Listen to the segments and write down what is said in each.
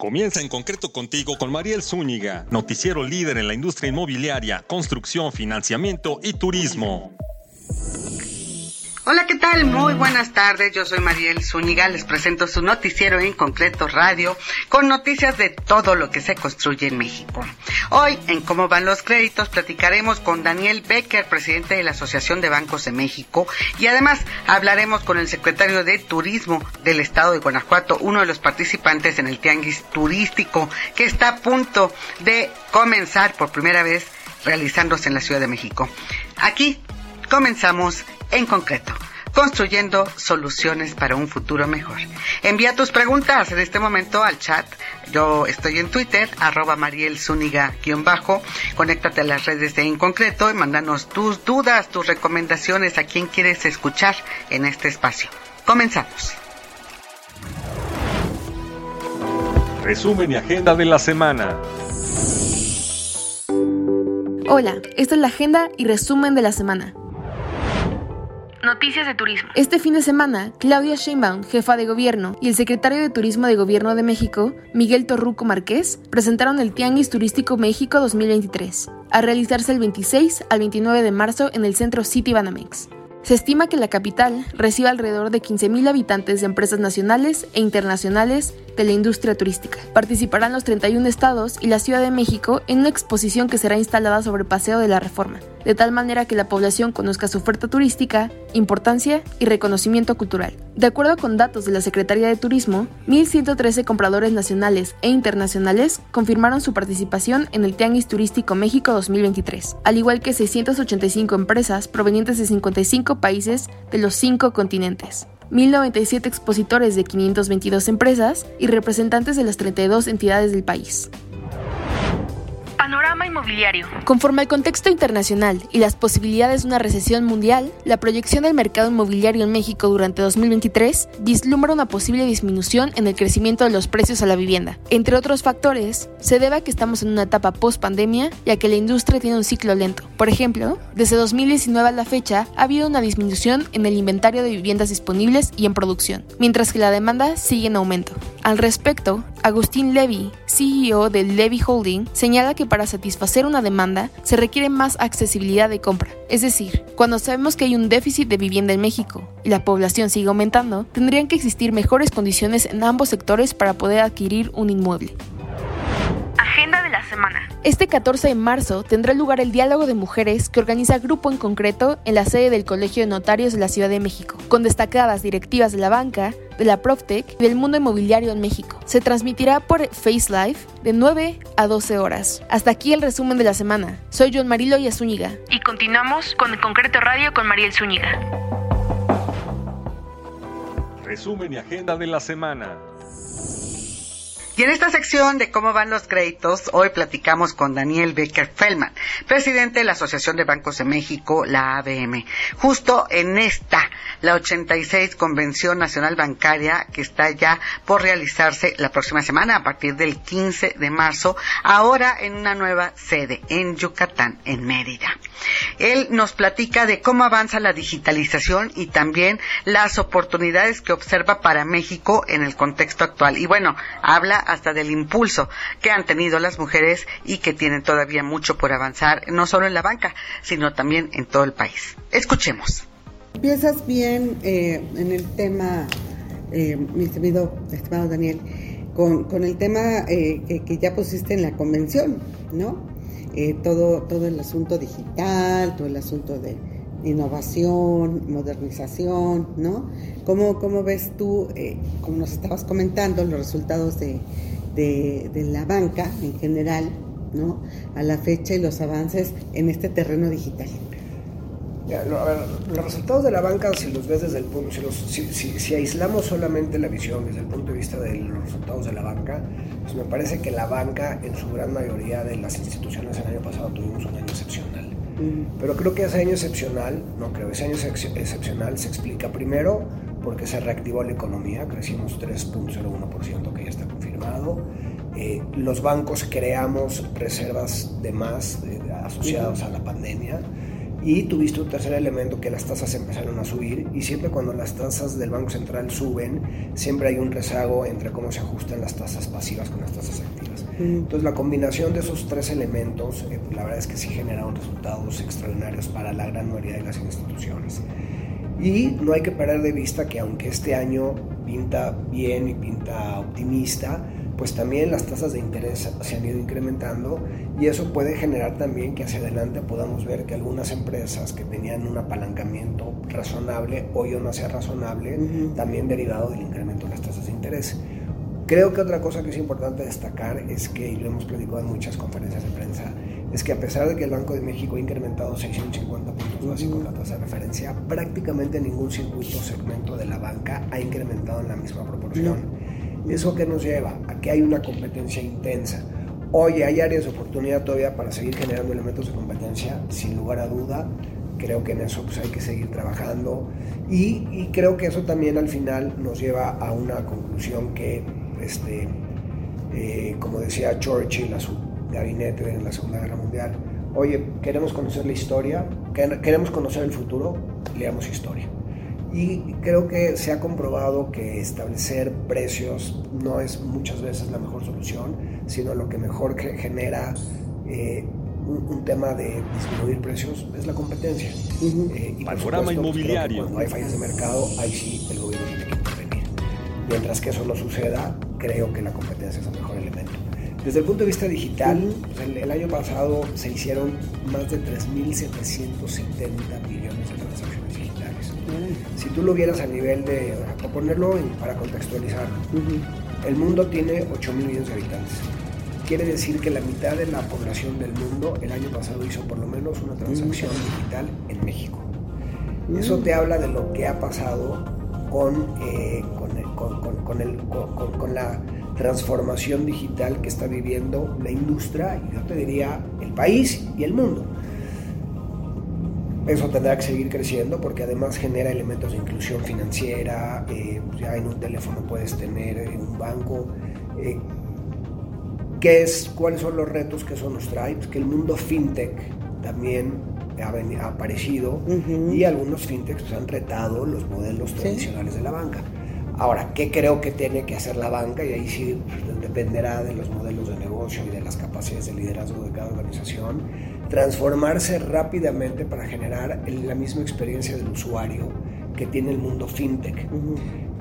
Comienza en concreto contigo con Mariel Zúñiga, noticiero líder en la industria inmobiliaria, construcción, financiamiento y turismo. Hola, ¿qué tal? Muy buenas tardes. Yo soy Mariel Zúñiga. Les presento su noticiero en concreto radio con noticias de todo lo que se construye en México. Hoy, en Cómo van los créditos, platicaremos con Daniel Becker, presidente de la Asociación de Bancos de México, y además hablaremos con el secretario de Turismo del Estado de Guanajuato, uno de los participantes en el Tianguis Turístico, que está a punto de comenzar por primera vez realizándose en la Ciudad de México. Aquí comenzamos en concreto construyendo soluciones para un futuro mejor. Envía tus preguntas en este momento al chat. Yo estoy en Twitter, arroba Mariel Zúñiga-bajo. Conéctate a las redes de En Concreto y mándanos tus dudas, tus recomendaciones a quien quieres escuchar en este espacio. Comenzamos. Resumen y agenda de la semana. Hola, esta es la agenda y resumen de la semana. Noticias de turismo. Este fin de semana, Claudia Sheinbaum, jefa de gobierno, y el secretario de Turismo de Gobierno de México, Miguel Torruco Márquez, presentaron el Tianguis Turístico México 2023, a realizarse el 26 al 29 de marzo en el centro City Banamex. Se estima que la capital reciba alrededor de 15.000 habitantes de empresas nacionales e internacionales de la industria turística. Participarán los 31 estados y la Ciudad de México en una exposición que será instalada sobre Paseo de la Reforma, de tal manera que la población conozca su oferta turística, importancia y reconocimiento cultural. De acuerdo con datos de la Secretaría de Turismo, 1.113 compradores nacionales e internacionales confirmaron su participación en el Tianguis Turístico México 2023, al igual que 685 empresas provenientes de 55 países de los cinco continentes. 1.097 expositores de 522 empresas y representantes de las 32 entidades del país. Panorama inmobiliario. Conforme al contexto internacional y las posibilidades de una recesión mundial, la proyección del mercado inmobiliario en México durante 2023 vislumbra una posible disminución en el crecimiento de los precios a la vivienda. Entre otros factores, se debe a que estamos en una etapa post-pandemia y a que la industria tiene un ciclo lento. Por ejemplo, desde 2019 a la fecha ha habido una disminución en el inventario de viviendas disponibles y en producción, mientras que la demanda sigue en aumento. Al respecto, Agustín Levy, CEO de Levy Holding, señala que para satisfacer una demanda se requiere más accesibilidad de compra. Es decir, cuando sabemos que hay un déficit de vivienda en México y la población sigue aumentando, tendrían que existir mejores condiciones en ambos sectores para poder adquirir un inmueble. Agenda de la semana. Este 14 de marzo tendrá lugar el diálogo de mujeres que organiza Grupo en concreto en la sede del Colegio de Notarios de la Ciudad de México, con destacadas directivas de la banca, de la Proftec y del mundo inmobiliario en México. Se transmitirá por Face Live de 9 a 12 horas. Hasta aquí el resumen de la semana. Soy John Marilo y Azúñiga. Y continuamos con el Concreto Radio con Mariel Zúñiga. Resumen y agenda de la semana. Y en esta sección de cómo van los créditos, hoy platicamos con Daniel Becker Feldman, presidente de la Asociación de Bancos de México, la ABM. Justo en esta, la 86 Convención Nacional Bancaria, que está ya por realizarse la próxima semana, a partir del 15 de marzo, ahora en una nueva sede, en Yucatán, en Mérida. Él nos platica de cómo avanza la digitalización y también las oportunidades que observa para México en el contexto actual. Y bueno, habla hasta del impulso que han tenido las mujeres y que tienen todavía mucho por avanzar, no solo en la banca, sino también en todo el país. Escuchemos. Empiezas bien eh, en el tema, eh, mi estimado, estimado Daniel, con, con el tema eh, que, que, ya pusiste en la convención, ¿no? todo, todo el asunto digital, todo el asunto de innovación, modernización, ¿no? ¿Cómo, cómo ves tú, eh, como nos estabas comentando, los resultados de, de, la banca en general, ¿no? A la fecha y los avances en este terreno digital. No, ver, los resultados de la banca, si los ves desde el punto, si, si, si, aislamos solamente la visión desde el punto de vista de los resultados de la banca, pues me parece que la banca, en su gran mayoría de las instituciones el año pasado tuvimos un año excepcional. Pero creo que ese año excepcional, no creo, ese año excepcional se explica primero porque se reactivó la economía, crecimos 3.01%, que ya está confirmado. Eh, los bancos creamos reservas de más eh, asociados a la pandemia Y tuviste un tercer elemento que las tasas empezaron a subir y siempre cuando las tasas del Banco Central suben, siempre hay un rezago entre cómo se ajustan las tasas pasivas con las tasas activas. Entonces la combinación de esos tres elementos, eh, la verdad es que sí generaron resultados extraordinarios para la gran mayoría de las instituciones. Y no hay que perder de vista que aunque este año pinta bien y pinta optimista, pues también las tasas de interés se han ido incrementando y eso puede generar también que hacia adelante podamos ver que algunas empresas que tenían un apalancamiento razonable hoy o no sea razonable, también derivado del incremento de las tasas de interés. Creo que otra cosa que es importante destacar es que, y lo hemos platicado en muchas conferencias de prensa, es que a pesar de que el Banco de México ha incrementado 650 puntos básicos la tasa de referencia, prácticamente ningún circuito o segmento de la banca ha incrementado en la misma proporción. ¿Eso que nos lleva? A que hay una competencia intensa. Oye, hay áreas de oportunidad todavía para seguir generando elementos de competencia, sin lugar a duda. Creo que en eso pues, hay que seguir trabajando. Y, creo que eso también al final nos lleva a una conclusión que, este, eh, como decía Churchill a su gabinete en la Segunda Guerra Mundial, oye, queremos conocer la historia, queremos conocer el futuro, leamos historia. Y creo que se ha comprobado que establecer precios no es muchas veces la mejor solución, sino lo que mejor genera eh, un, tema de disminuir precios es la competencia. Eh, y Panorama inmobiliario. Cuando hay fallas de mercado, ahí sí el gobierno tiene que intervenir. Mientras que eso no suceda, creo que la competencia es el mejor elemento. Desde el punto de vista digital, pues, el, año pasado se hicieron más de 3.770 Si tú lo vieras a nivel de, para ponerlo para contextualizar, el mundo tiene 8 mil millones de habitantes. Quiere decir que la mitad de la población del mundo el año pasado hizo por lo menos una transacción digital en México. Eso te habla de lo que ha pasado con, eh, con, el, con, la transformación digital que está viviendo la industria y yo te diría el país y el mundo. Eso tendrá que seguir creciendo porque además genera elementos de inclusión financiera. Eh, pues ya en un teléfono puedes tener en un banco. Eh, ¿qué es, ¿Cuáles son los retos que eso nos trae? Pues que el mundo fintech también ha, aparecido y algunos fintechs pues, han retado los modelos tradicionales de la banca. Ahora, ¿qué creo que tiene que hacer la banca? Y ahí sí pues, dependerá de los modelos de negocio y de las capacidades de liderazgo de cada organización transformarse rápidamente para generar la misma experiencia del usuario que tiene el mundo fintech.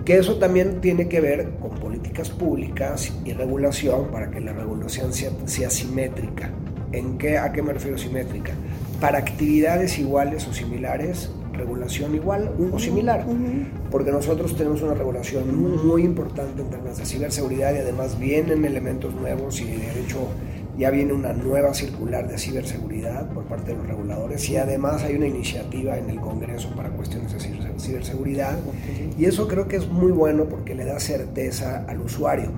Que eso también tiene que ver con políticas públicas y regulación para que la regulación sea, simétrica. ¿En qué, ¿A qué me refiero simétrica? Para actividades iguales o similares, regulación igual o similar. Porque nosotros tenemos una regulación muy importante en términos de ciberseguridad y además vienen elementos nuevos y de hecho ya viene una nueva circular de ciberseguridad por parte de los reguladores y además hay una iniciativa en el Congreso para cuestiones de ciberseguridad. Y eso creo que es muy bueno porque le da certeza al usuario.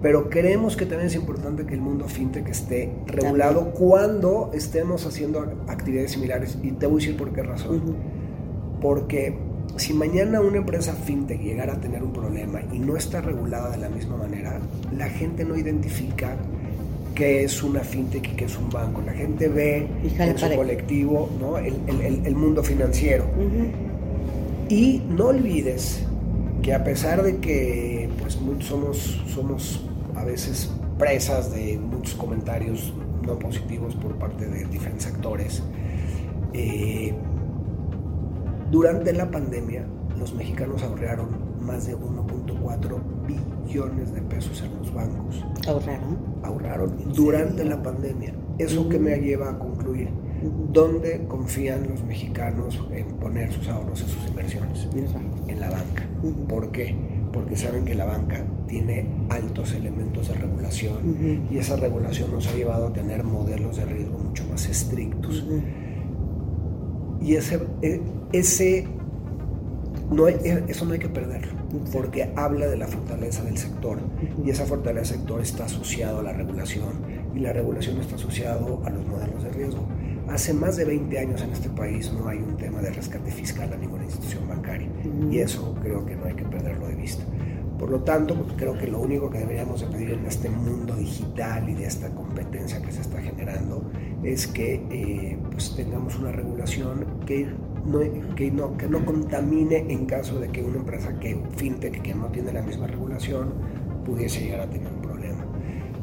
Pero creemos que también es importante que el mundo fintech esté regulado cuando estemos haciendo actividades similares. Y te voy a decir por qué razón. Porque si mañana una empresa fintech llegara a tener un problema y no está regulada de la misma manera, la gente no identifica qué es una fintech y qué es un banco. La gente ve en su colectivo ¿no? el, mundo financiero. Y no olvides que a pesar de que pues, somos, somos a veces presas de muchos comentarios no positivos por parte de diferentes sectores, eh, durante la pandemia los mexicanos ahorraron más de 1.4 billones de pesos en los bancos. ¿Ahorraron? Ahorraron durante la pandemia. Eso que me lleva a concluir. ¿Dónde confían los mexicanos en poner sus ahorros y sus inversiones? En la banca. ¿Por qué? Porque saben que la banca tiene altos elementos de regulación y esa regulación nos ha llevado a tener modelos de riesgo mucho más estrictos. Y ese, e, ese no eso no hay que perderlo, porque habla de la fortaleza del sector y esa fortaleza del sector está asociado a la regulación y la regulación está asociado a los modelos de riesgo. Hace más de 20 años en este país no hay un tema de rescate fiscal a ninguna institución bancaria y eso creo que no hay que perderlo de vista. Por lo tanto, pues, creo que lo único que deberíamos de pedir en este mundo digital y de esta competencia que se está generando es que eh, pues tengamos una regulación que no, que, no, que no contamine en caso de que una empresa que fintech que no tiene la misma regulación pudiese llegar a tener un problema.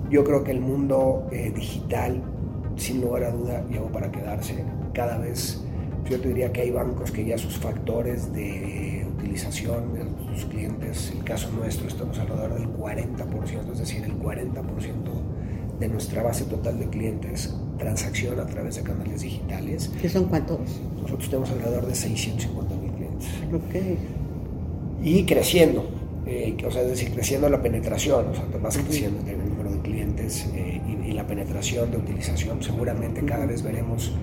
Yo creo que el mundo eh, digital, sin lugar a duda, llegó para quedarse. Cada vez, yo te diría que hay bancos que ya sus factores de utilización de sus clientes, el caso nuestro, estamos alrededor del 40%, es decir, el 40% de nuestra base total de clientes transacción a través de canales digitales. ¿Qué son cuántos? Nosotros tenemos alrededor de 650 mil clientes. Ok. Y creciendo, eh, o sea, es decir, creciendo la penetración, o sea, vas creciendo el número de clientes eh, y, la penetración de utilización, seguramente cada vez veremos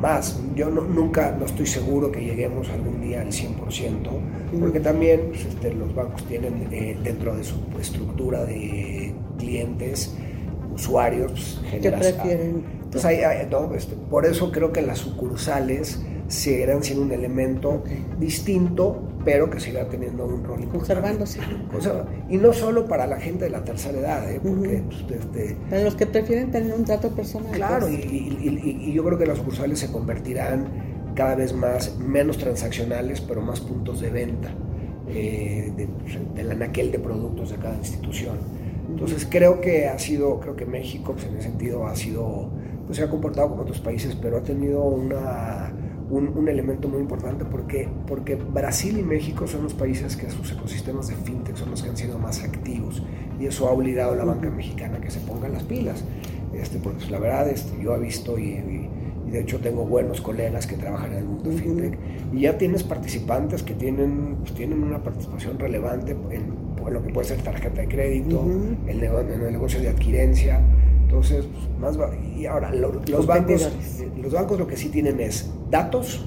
más. Yo no, nunca, no estoy seguro que lleguemos algún día al 100%, porque también pues, este, los bancos tienen eh, dentro de su estructura de clientes, usuarios, pues, ¿Qué prefieren? Entonces, hay, este, por eso creo que las sucursales seguirán siendo un elemento distinto, pero que siga teniendo un rol Conservándose. Y no solo para la gente de la tercera edad, ¿eh? porque pues, este, para los que prefieren tener un trato personal. Claro, pues. y, yo creo que las sucursales se convertirán cada vez más, menos transaccionales, pero más puntos de venta eh, del anaquel de productos de cada institución. Entonces creo que ha sido, creo que México pues, en ese sentido ha sido, pues se ha comportado como otros países, pero ha tenido una un, elemento muy importante porque, porque Brasil y México son los países que sus ecosistemas de fintech son los que han sido más activos y eso ha obligado a la banca mexicana que se ponga las pilas. Este, porque pues, la verdad este, yo he visto y, de hecho tengo buenos colegas que trabajan en el mundo fintech y ya tienes participantes que tienen, pues, tienen una participación relevante en, lo que puede ser tarjeta de crédito, el, negocio, el negocio de adquirencia. Entonces, pues, más y ahora los bancos, los bancos lo que sí tienen es datos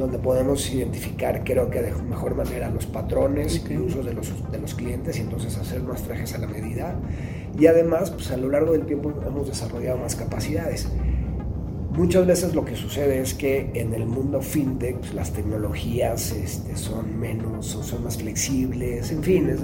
donde podemos identificar, creo que de mejor manera, los patrones y usos de los, de los clientes y entonces hacer más trajes a la medida. Y además, pues a lo largo del tiempo hemos desarrollado más capacidades. Muchas veces lo que sucede es que en el mundo fintech pues, las tecnologías este, son menos, son, más flexibles, en fin, es,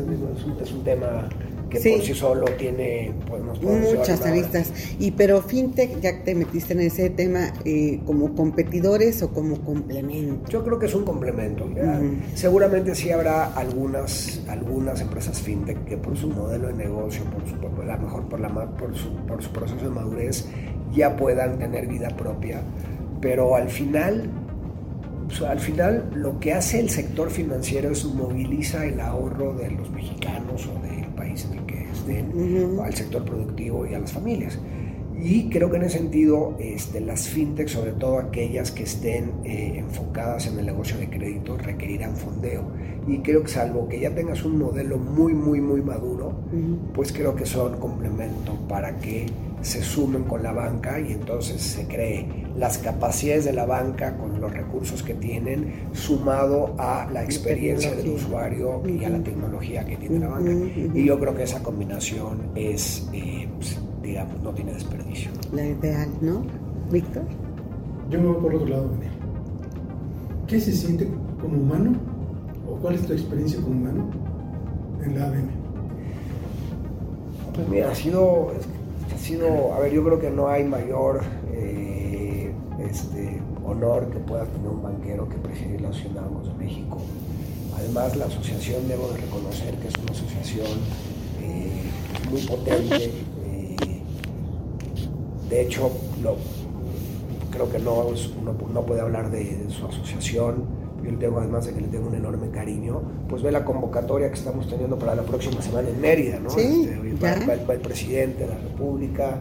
es un tema que por sí solo tiene pues, muchas aristas. Y pero fintech, ya te metiste en ese tema, eh, como competidores o como complemento. Yo creo que es un complemento. Seguramente sí habrá algunas algunas empresas fintech que por su modelo de negocio, por su por la mejor por la por su, por su proceso de madurez ya puedan tener vida propia, pero al final al final lo que hace el sector financiero es moviliza el ahorro de los mexicanos o del país en el que estén, al sector productivo y a las familias. Y creo que en ese sentido este, las fintechs, sobre todo aquellas que estén eh, enfocadas en el negocio de crédito, requerirán fondeo. Y creo que salvo que ya tengas un modelo muy, muy, muy maduro, pues creo que son complemento para que se sumen con la banca y entonces se cree las capacidades de la banca con los recursos que tienen, sumado a la experiencia del usuario y a la tecnología que tiene la banca. Y yo creo que esa combinación es, eh, pues, digamos, no tiene desperdicio. La ideal, ¿no? Víctor. Yo me voy por otro lado, ¿Qué se siente como humano o cuál es tu experiencia como humano en la ABM? Pues mira, ha sido, ha sido, a ver, yo creo que no hay mayor eh, este, honor que pueda tener un banquero que presidir la Asociación de México. Además, la asociación, debo de reconocer que es una asociación eh, muy potente. Eh, de hecho, creo que no, no, puede hablar de su asociación yo le tengo, además de que le tengo un enorme cariño, pues ve la convocatoria que estamos teniendo para la próxima semana en Mérida, ¿no? Sí, este, va, el presidente de la República,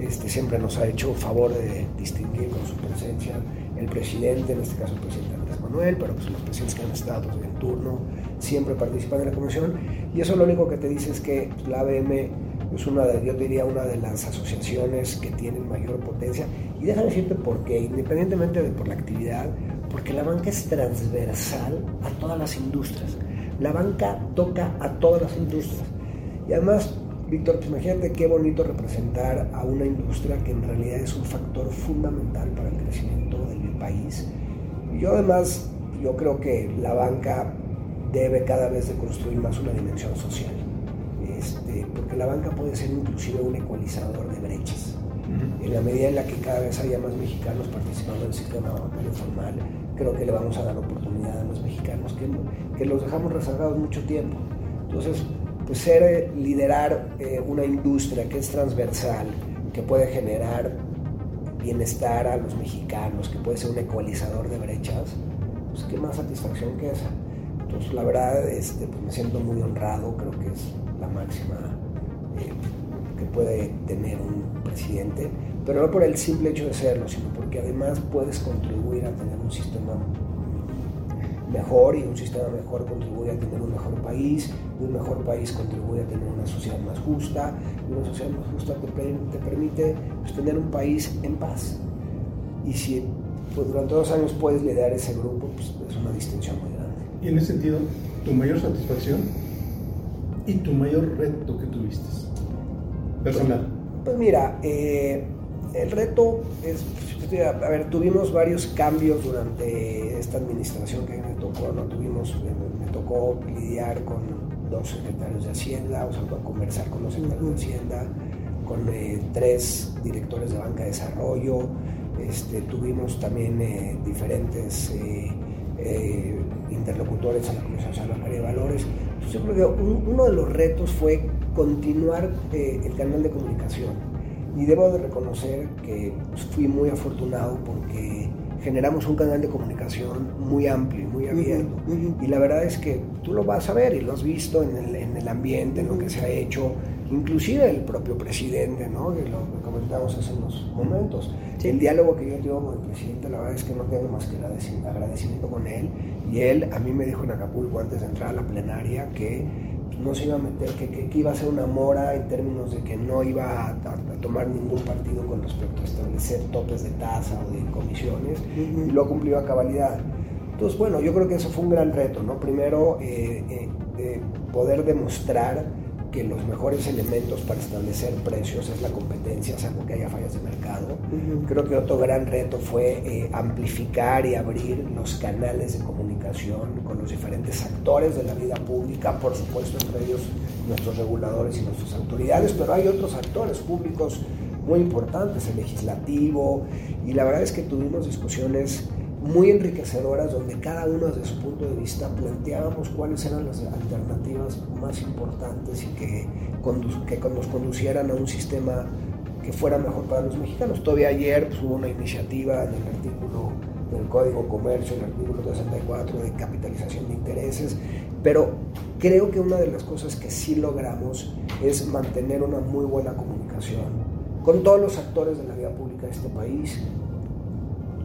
este, siempre nos ha hecho favor de distinguir con su presencia el presidente, en este caso el presidente Andrés Manuel, pero pues los presidentes que han estado en turno siempre participan en la convención, y eso lo único que te dice es que la ABM es una de, yo diría, una de las asociaciones que tienen mayor potencia, y déjame decirte por qué, independientemente de por la actividad, porque la banca es transversal a todas las industrias. La banca toca a todas las industrias. Y además, Víctor, pues imagínate qué bonito representar a una industria que en realidad es un factor fundamental para el crecimiento del país. Yo además, yo creo que la banca debe cada vez de construir más una dimensión social. Este, porque la banca puede ser inclusive un ecualizador de brechas. En la medida en la que cada vez haya más mexicanos participando en el sistema bancario formal, creo que le vamos a dar oportunidad a los mexicanos que, que los dejamos rezagados mucho tiempo. Entonces, pues ser, liderar eh, una industria que es transversal, que puede generar bienestar a los mexicanos, que puede ser un ecualizador de brechas, pues qué más satisfacción que esa. Entonces, la verdad, este, pues me siento muy honrado, creo que es la máxima eh, que puede tener un presidente, pero no por el simple hecho de serlo, sino porque además puedes contribuir a tener un sistema mejor y un sistema mejor contribuye a tener un mejor país, un mejor país contribuye a tener una sociedad más justa, y una sociedad más justa te, permite pues, tener un país en paz. Y si pues, durante dos años puedes liderar ese grupo, pues es una distinción muy grande. Y en ese sentido, tu mayor satisfacción y tu mayor reto que tuviste, personal. Pues, pues mira, eh, el reto es, a ver, tuvimos varios cambios durante esta administración que me tocó, ¿no? Tuvimos, me, tocó lidiar con dos secretarios de Hacienda, o sea, conversar con los secretarios de Hacienda, con eh, tres directores de banca de desarrollo, este, tuvimos también eh, diferentes eh, interlocutores en la Comisión Nacional de Valores. Entonces, yo creo que uno de los retos fue continuar el canal de comunicación y debo de reconocer que fui muy afortunado porque generamos un canal de comunicación muy amplio, muy abierto. Y la verdad es que tú lo vas a ver y lo has visto en el, en el ambiente, en lo que se ha hecho, inclusive el propio presidente, ¿no? que lo que comentamos hace unos momentos. El diálogo que yo tengo con el presidente, la verdad es que no tengo más que agradecimiento con él. Y él a mí me dijo en Acapulco antes de entrar a la plenaria que no se iba a meter, que, iba a ser una mora en términos de que no iba a, tomar ningún partido con respecto a establecer topes de tasa o de comisiones, y lo cumplió a cabalidad. Entonces, bueno, yo creo que eso fue un gran reto, ¿no? Primero, eh, eh, poder demostrar que los mejores elementos para establecer precios es la competencia, salvo que haya fallas de mercado. Creo que otro gran reto fue eh, amplificar y abrir los canales de comunicación con los diferentes actores de la vida pública, por supuesto entre ellos nuestros reguladores y nuestras autoridades, pero hay otros actores públicos muy importantes, el legislativo, y la verdad es que tuvimos discusiones muy enriquecedoras donde cada uno desde su punto de vista planteábamos cuáles eran las alternativas más importantes y que, que nos conducieran a un sistema que fuera mejor para los mexicanos. Todavía ayer pues, hubo una iniciativa en el artículo del Código Comercio, el artículo 64 de capitalización de intereses, pero creo que una de las cosas que sí logramos es mantener una muy buena comunicación con todos los actores de la vida pública de este país,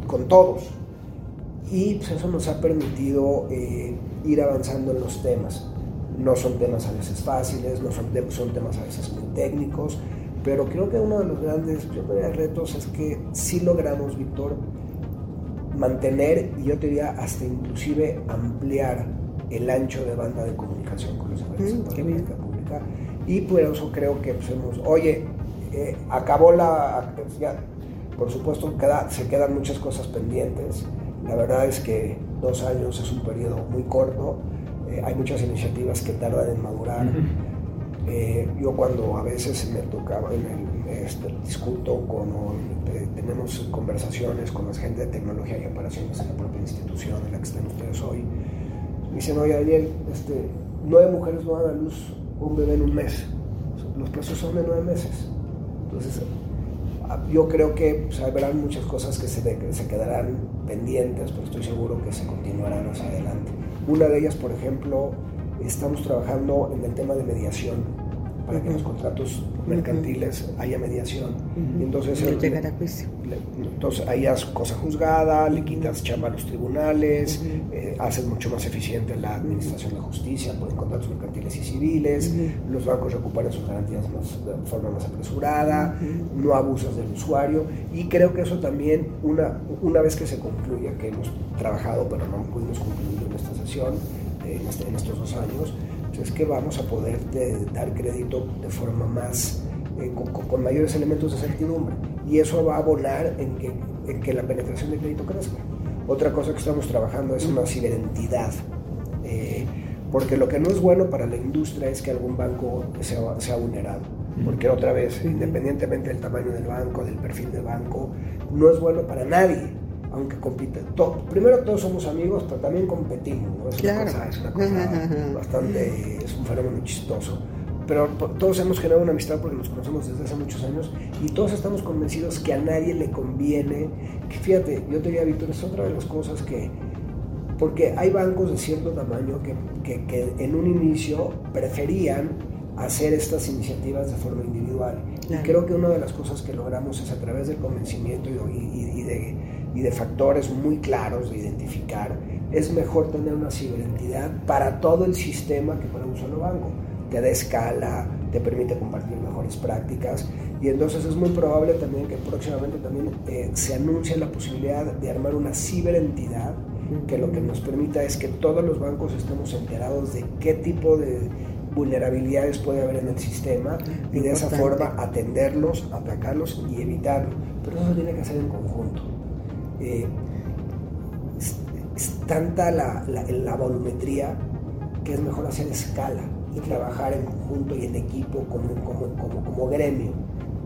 con todos, y pues, eso nos ha permitido eh, ir avanzando en los temas. No son temas a veces fáciles, no son, son temas a veces muy técnicos, pero creo que uno de los grandes retos es que sí logramos, Víctor, mantener, y yo te diría hasta inclusive ampliar el ancho de banda de comunicación con los diferentes de la pública. Y por eso creo que pues, hemos, oye, eh, acabó la... Ya, por supuesto, queda, se quedan muchas cosas pendientes la verdad es que dos años es un periodo muy corto, eh, hay muchas iniciativas que tardan en madurar. Eh, yo cuando a veces me tocaba, en el, este, discuto con, eh, tenemos conversaciones con la gente de tecnología y operaciones en la propia institución en la que están ustedes hoy, me dicen, oye Daniel, este, nueve mujeres no dan a luz un bebé en un mes, los plazos son de nueve meses. Entonces, yo creo que pues, habrán muchas cosas que se, se quedarán pendientes, pero estoy seguro que se continuarán hacia adelante. Una de ellas, por ejemplo, estamos trabajando en el tema de mediación para que los contratos mercantiles haya mediación. entonces, entonces ahí haces cosa juzgada, le quitas chamba a los tribunales, eh, haces mucho más eficiente la administración de justicia por contratos mercantiles y civiles, los bancos recuperan sus garantías de forma más apresurada, no abusas del usuario. Y creo que eso también, una, una vez que se concluya, que hemos trabajado pero no pudimos concluir en esta sesión, en, este, en estos dos años, es que vamos a poder dar crédito de forma más, eh, con, mayores elementos de certidumbre. Y eso va a abonar en que, en que la penetración de crédito crezca. Otra cosa que estamos trabajando es una ciberentidad. Eh, Porque lo que no es bueno para la industria es que algún banco sea, sea vulnerado. Porque otra vez, independientemente del tamaño del banco, del perfil del banco, no es bueno para nadie aunque compiten. primero todos somos amigos, pero también competimos, Es una cosa, es una cosa bastante, es un fenómeno chistoso. Pero todos hemos generado una amistad porque nos conocemos desde hace muchos años y todos estamos convencidos que a nadie le conviene. Que fíjate, yo te diría, Víctor, es otra de las cosas que, porque hay bancos de cierto tamaño que, que, que en un inicio preferían hacer estas iniciativas de forma individual. Y creo que una de las cosas que logramos es a través del convencimiento y, de, y, de, factores muy claros de identificar, es mejor tener una ciberentidad para todo el sistema que para un solo banco. Te da escala, te permite compartir mejores prácticas y entonces es muy probable también que próximamente también eh, se anuncie la posibilidad de armar una ciberentidad que lo que nos permita es que todos los bancos estemos enterados de qué tipo de vulnerabilidades puede haber en el sistema y de esa forma atenderlos, atacarlos y evitarlo. Pero eso tiene que hacer en conjunto. Eh, es, tanta la, volumetría que es mejor hacer escala y trabajar en conjunto y en equipo como, como, como, gremio,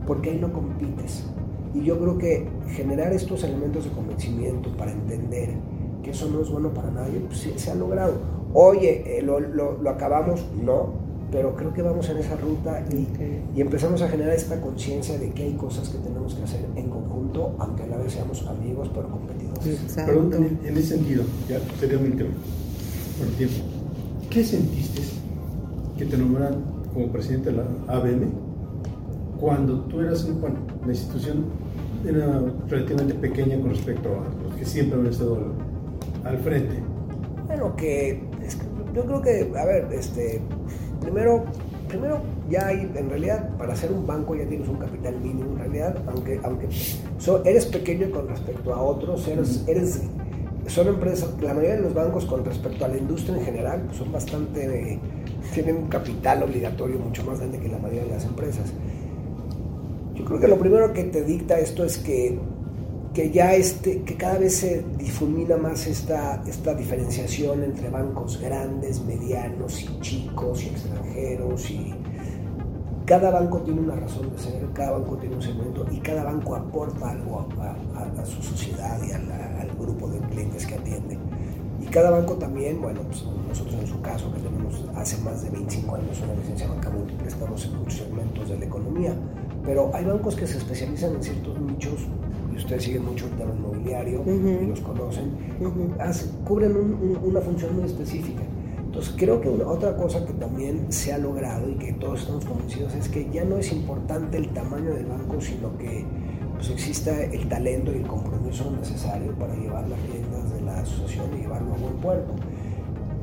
porque ahí no compites. Y yo creo que generar estos elementos de convencimiento para entender que eso no es bueno para nadie, pues se ha logrado. Oye, eh, lo, acabamos, no, pero creo que vamos en esa ruta y, y empezamos a generar esta conciencia de que hay cosas que tenemos que hacer en conjunto, aunque a la vez seamos amigos, pero competidores. Pero en, en, ese sentido, ya tema, por el tiempo, ¿qué sentiste que te nombraran como presidente de la ABM cuando tú eras, bueno, la institución era relativamente pequeña con respecto a los que siempre han estado al, frente? Bueno, que yo creo que, a ver, este, primero, primero ya hay, en realidad, para ser un banco ya tienes un capital mínimo, en realidad, aunque, aunque eres pequeño con respecto a otros, eres, eres, son empresas, la mayoría de los bancos con respecto a la industria en general, pues son bastante, tienen un capital obligatorio mucho más grande que la mayoría de las empresas. Yo creo que lo primero que te dicta esto es que que ya este, que cada vez se difumina más esta, esta diferenciación entre bancos grandes, medianos y chicos y extranjeros y cada banco tiene una razón de ser, cada banco tiene un segmento y cada banco aporta algo a, su sociedad y al grupo de clientes que atiende. Y cada banco también, bueno, pues nosotros en su caso, que tenemos hace más de 25 años una licencia banca múltiple, estamos en muchos segmentos de la economía, pero hay bancos que se especializan en ciertos nichos y ustedes siguen mucho el tema inmobiliario y los conocen, cubren una función muy específica. Entonces creo que otra cosa que también se ha logrado y que todos estamos convencidos es que ya no es importante el tamaño del banco, sino que pues, exista el talento y el compromiso necesario para llevar las riendas de la asociación y llevarlo a buen puerto.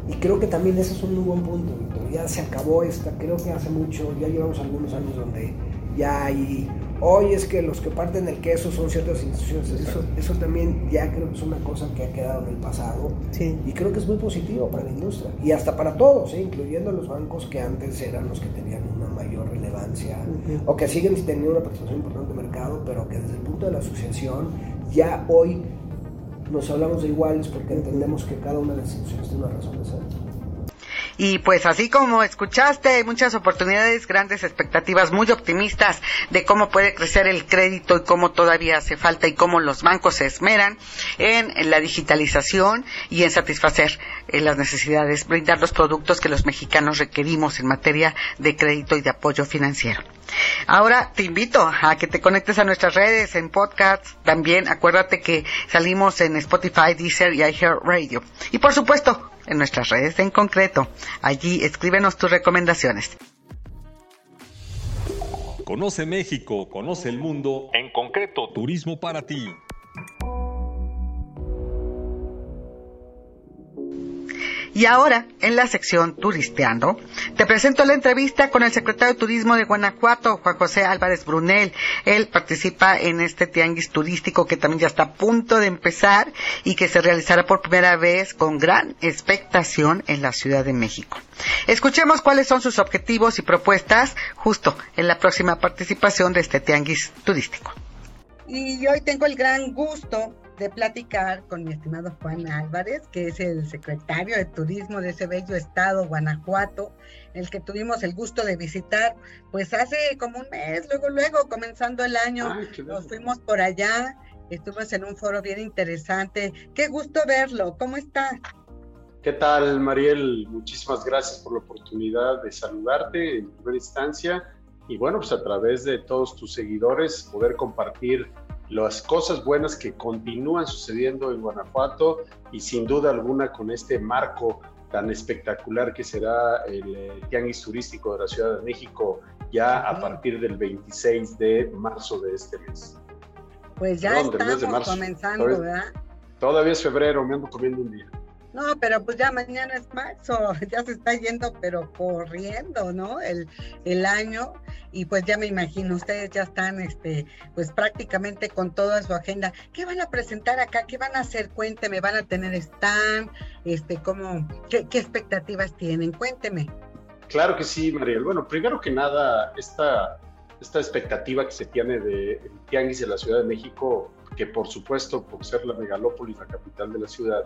Y creo que también ese es un muy buen punto, Víctor. Ya se acabó esta, creo que hace mucho, ya llevamos algunos años donde ya hay Hoy es que los que parten el queso son ciertas instituciones. Eso, eso también ya creo que es una cosa que ha quedado en el pasado. Y creo que es muy positivo para la industria. Y hasta para todos, ¿eh? incluyendo los bancos que antes eran los que tenían una mayor relevancia o que siguen teniendo una participación importante en el mercado, pero que desde el punto de la asociación ya hoy nos hablamos de iguales porque entendemos que cada una de las instituciones tiene una razón de ser. Y pues así como escuchaste, hay muchas oportunidades, grandes expectativas, muy optimistas de cómo puede crecer el crédito y cómo todavía hace falta y cómo los bancos se esmeran en, la digitalización y en satisfacer eh, las necesidades, brindar los productos que los mexicanos requerimos en materia de crédito y de apoyo financiero. Ahora te invito a que te conectes a nuestras redes en podcast. También acuérdate que salimos en Spotify, Deezer y iHeartRadio. Y por supuesto, en nuestras redes en concreto. Allí escríbenos tus recomendaciones. Conoce México, conoce el mundo, en concreto Turismo para ti. Y ahora, en la sección Turisteando, te presento la entrevista con el secretario de Turismo de Guanajuato, Juan José Álvarez Brunel. Él participa en este tianguis turístico que también ya está a punto de empezar y que se realizará por primera vez con gran expectación en la Ciudad de México. Escuchemos cuáles son sus objetivos y propuestas justo en la próxima participación de este tianguis turístico. Y hoy tengo el gran gusto de platicar con mi estimado Juan Álvarez, que es el secretario de Turismo de ese bello estado, Guanajuato, el que tuvimos el gusto de visitar, pues hace como un mes, luego, luego, comenzando el año, nos fuimos por allá, estuvimos en un foro bien interesante. Qué gusto verlo, ¿cómo está? ¿Qué tal, Mariel? Muchísimas gracias por la oportunidad de saludarte en primera instancia y bueno, pues a través de todos tus seguidores poder compartir las cosas buenas que continúan sucediendo en Guanajuato y sin duda alguna con este marco tan espectacular que será el eh, Tianguis Turístico de la Ciudad de México ya a partir del 26 de marzo de este mes. Pues ya estamos comenzando, ¿verdad? Todavía es febrero, me ando comiendo un día. No, pero pues ya mañana es marzo, ya se está yendo, pero corriendo, ¿no? El, el año y pues ya me imagino, ustedes ya están, este, pues prácticamente con toda su agenda. ¿Qué van a presentar acá? ¿Qué van a hacer? Cuénteme, ¿van a tener stand? Este, ¿cómo, qué, expectativas tienen? Cuénteme. Claro que sí, Mariel. Bueno, primero que nada, esta, esta expectativa que se tiene de Tianguis de la Ciudad de México, que por supuesto, por ser la megalópolis, la capital de la ciudad,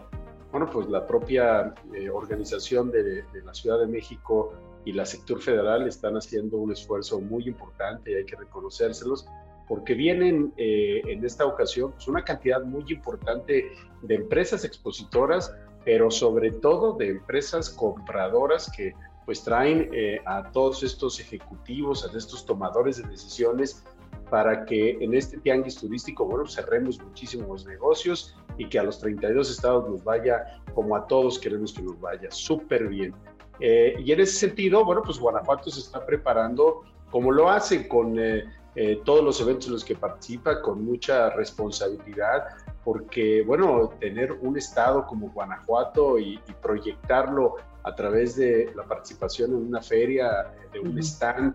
bueno, pues la propia eh, organización de, la Ciudad de México y la sector federal están haciendo un esfuerzo muy importante y hay que reconocérselos porque vienen eh, en esta ocasión pues, una cantidad muy importante de empresas expositoras, pero sobre todo de empresas compradoras que pues traen eh, a todos estos ejecutivos, a estos tomadores de decisiones para que en este tianguis turístico, bueno, cerremos muchísimos negocios y que a los 32 estados nos vaya como a todos queremos que nos vaya, súper bien. Eh, y en ese sentido, bueno, pues Guanajuato se está preparando como lo hace con eh, eh, todos los eventos en los que participa, con mucha responsabilidad, porque, bueno, tener un estado como Guanajuato y, y proyectarlo a través de la participación en una feria, de un stand,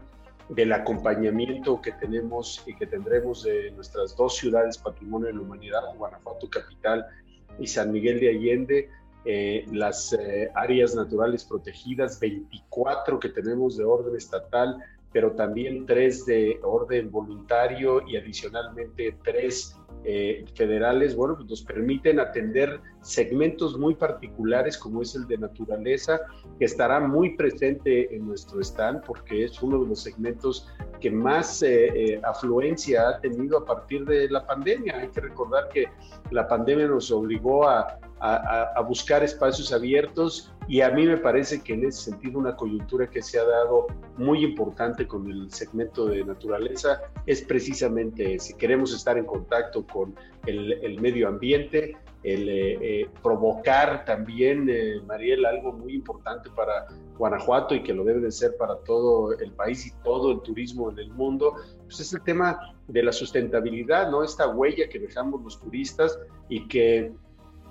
del acompañamiento que tenemos y que tendremos de nuestras dos ciudades patrimonio de la humanidad, Guanajuato capital y San Miguel de Allende, eh, las eh, áreas naturales protegidas, 24 que tenemos de orden estatal, pero también tres de orden voluntario y adicionalmente tres eh, federales, bueno, pues nos permiten atender segmentos muy particulares como es el de naturaleza, que estará muy presente en nuestro stand porque es uno de los segmentos que más eh, eh, afluencia ha tenido a partir de la pandemia. Hay que recordar que la pandemia nos obligó a, buscar espacios abiertos y a mí me parece que en ese sentido una coyuntura que se ha dado muy importante con el segmento de naturaleza es precisamente si queremos estar en contacto con el, el medio ambiente, el eh, eh, provocar también, eh, Mariel, algo muy importante para Guanajuato y que lo debe de ser para todo el país y todo el turismo en el mundo, pues es el tema de la sustentabilidad, ¿no? Esta huella que dejamos los turistas y que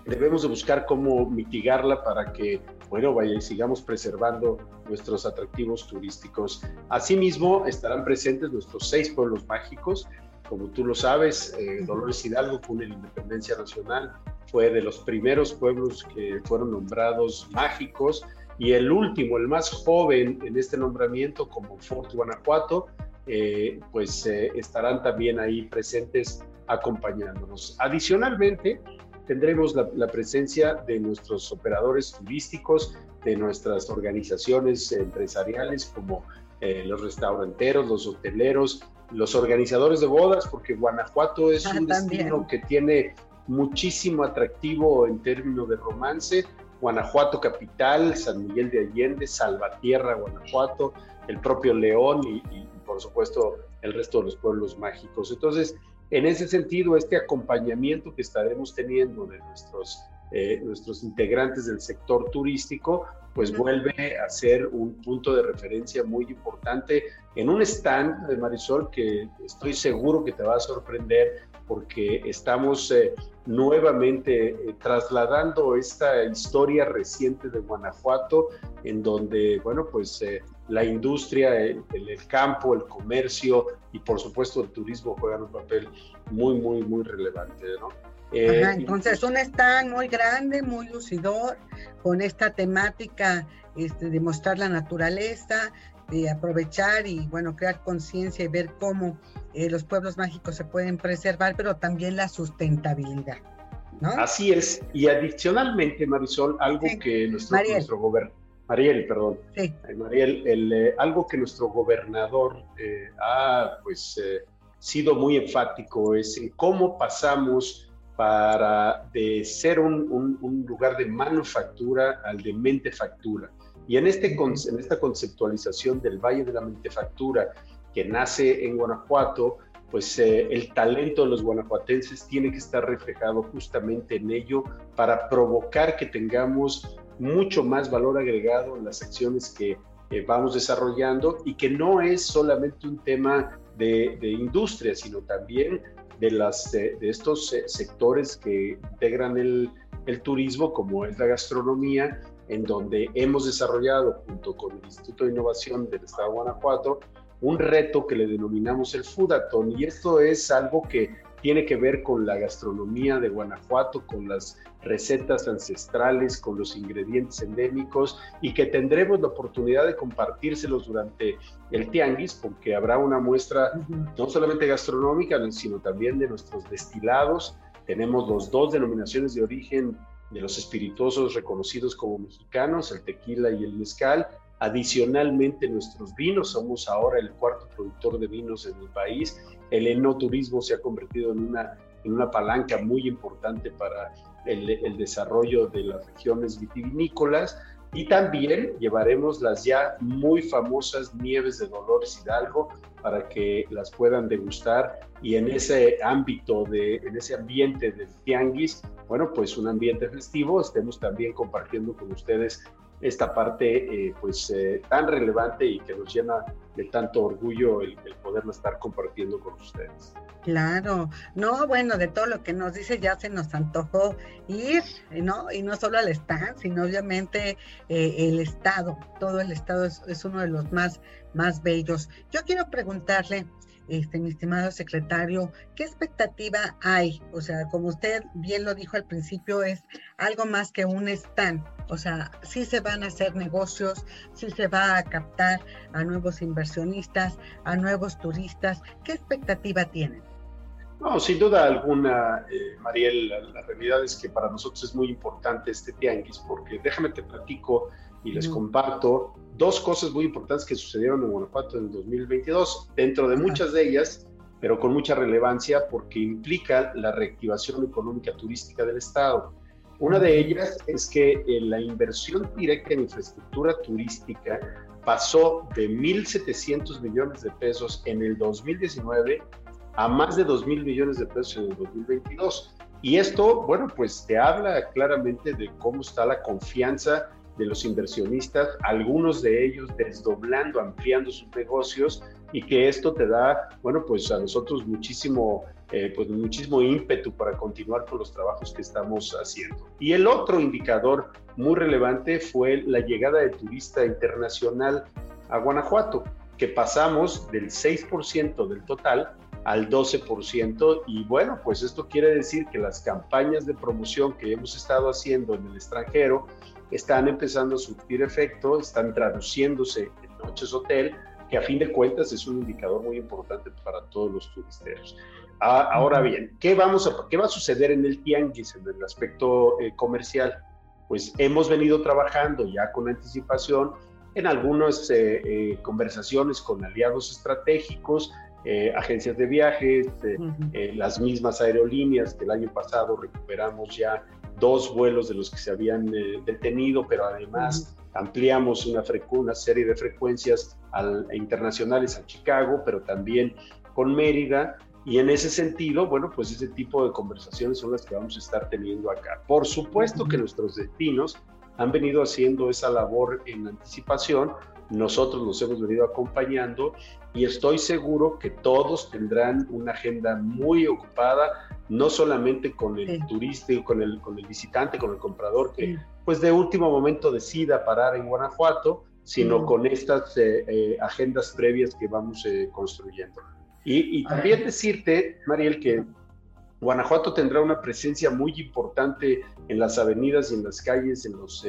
debemos de buscar cómo mitigarla para que, bueno, vaya y sigamos preservando nuestros atractivos turísticos. Asimismo, estarán presentes nuestros seis pueblos mágicos. Como tú lo sabes, eh, Dolores Hidalgo fue una independencia nacional, fue de los primeros pueblos que fueron nombrados mágicos y el último, el más joven en este nombramiento como Fort Guanajuato, eh, pues eh, estarán también ahí presentes acompañándonos. Adicionalmente, tendremos la, presencia de nuestros operadores turísticos, de nuestras organizaciones empresariales como eh, los restauranteros, los hoteleros, los organizadores de bodas, porque Guanajuato es ah, un destino que tiene muchísimo atractivo en términos de romance. Guanajuato capital, San Miguel de Allende, Salvatierra, Guanajuato, el propio León y, y por supuesto el resto de los pueblos mágicos. Entonces, en ese sentido, este acompañamiento que estaremos teniendo de nuestros, eh, nuestros integrantes del sector turístico, pues vuelve a ser un punto de referencia muy importante en un stand de Marisol que estoy seguro que te va a sorprender porque estamos eh, nuevamente eh, trasladando esta historia reciente de Guanajuato, en donde, bueno, pues eh, la industria, el, el, campo, el comercio y por supuesto el turismo juegan un papel muy, muy, muy relevante, ¿no? Ajá, entonces un stand muy grande, muy lucidor, con esta temática este, de mostrar la naturaleza, de aprovechar y bueno, crear conciencia y ver cómo eh, los pueblos mágicos se pueden preservar, pero también la sustentabilidad. Así es. Y adicionalmente, Marisol, algo que nuestro, nuestro gobernador, Mariel, perdón, sí. Mariel, el, eh, algo que nuestro gobernador eh, ha pues eh, sido muy enfático es en cómo pasamos para de ser un, un, lugar de manufactura al de mentefactura. Y en, este, en esta conceptualización del Valle de la Mentefactura, que nace en Guanajuato, pues eh, el talento de los guanajuatenses tiene que estar reflejado justamente en ello para provocar que tengamos mucho más valor agregado en las acciones que vamos desarrollando y que no es solamente un tema de, industria, sino también de, las, de, estos sectores que integran el, el turismo, como es la gastronomía, en donde hemos desarrollado junto con el Instituto de Innovación del Estado de Guanajuato un reto que le denominamos el Foodathon y esto es algo que tiene que ver con la gastronomía de Guanajuato, con las recetas ancestrales, con los ingredientes endémicos y que tendremos la oportunidad de compartírselos durante el tianguis porque habrá una muestra no solamente gastronómica, sino también de nuestros destilados. Tenemos los dos denominaciones de origen de los espirituosos reconocidos como mexicanos, el tequila y el mezcal, Adicionalmente, nuestros vinos, somos ahora el cuarto productor de vinos en el país. El enoturismo se ha convertido en una, en una palanca muy importante para el, el desarrollo de las regiones vitivinícolas. Y también llevaremos las ya muy famosas nieves de Dolores Hidalgo para que las puedan degustar y en ese ámbito, de, en ese ambiente del tianguis, bueno, pues un ambiente festivo, estemos también compartiendo con ustedes esta parte eh, pues eh, tan relevante y que nos llena de tanto orgullo el, el, estar compartiendo con ustedes. Claro, no, bueno, de todo lo que nos dice ya se nos antojó ir, ¿no? Y no solo al stand, sino obviamente eh, el estado, todo el estado es, es, uno de los más, más bellos. Yo quiero preguntarle, este, mi estimado secretario, ¿qué expectativa hay? O sea, como usted bien lo dijo al principio, es algo más que un stand. O sea, sí se van a hacer negocios, sí se va a captar a nuevos inversionistas, a nuevos turistas. ¿Qué expectativa tienen? No, sin duda alguna, eh, Mariel, la, la, realidad es que para nosotros es muy importante este tianguis, porque déjame te platico y les comparto dos cosas muy importantes que sucedieron en Guanajuato en el 2022, dentro de muchas de ellas, pero con mucha relevancia porque implica la reactivación económica turística del Estado. Una de ellas es que eh, la inversión directa en infraestructura turística pasó de 1.700 millones de pesos en el 2019 a más de 2.000 millones de pesos en el 2022. Y esto, bueno, pues te habla claramente de cómo está la confianza de los inversionistas, algunos de ellos desdoblando, ampliando sus negocios y que esto te da, bueno, pues a nosotros muchísimo, eh, pues muchísimo ímpetu para continuar con los trabajos que estamos haciendo. Y el otro indicador muy relevante fue la llegada de turista internacional a Guanajuato, que pasamos del 6% del total al 12% y bueno, pues esto quiere decir que las campañas de promoción que hemos estado haciendo en el extranjero están empezando a surtir efecto, están traduciéndose en noches hotel, que a fin de cuentas es un indicador muy importante para todos los turisteros. Ah, ahora bien, ¿qué, vamos a, ¿qué va a suceder en el tianguis, en el aspecto eh, comercial? Pues hemos venido trabajando ya con anticipación en algunas eh, eh, conversaciones con aliados estratégicos, agencias de viajes, las mismas aerolíneas que el año pasado recuperamos ya dos vuelos de los que se habían eh, detenido, pero además ampliamos una, una, serie de frecuencias al, internacionales a Chicago, pero también con Mérida. Y en ese sentido, bueno, pues ese tipo de conversaciones son las que vamos a estar teniendo acá. Por supuesto que nuestros destinos han venido haciendo esa labor en anticipación, nosotros los hemos venido acompañando y estoy seguro que todos tendrán una agenda muy ocupada, no solamente con el turista, con el, con el visitante, con el comprador, que pues de último momento decida parar en Guanajuato, sino con estas eh, eh, agendas previas que vamos eh, construyendo. Y, y también decirte, Mariel, que Guanajuato tendrá una presencia muy importante en las avenidas y en las calles, en los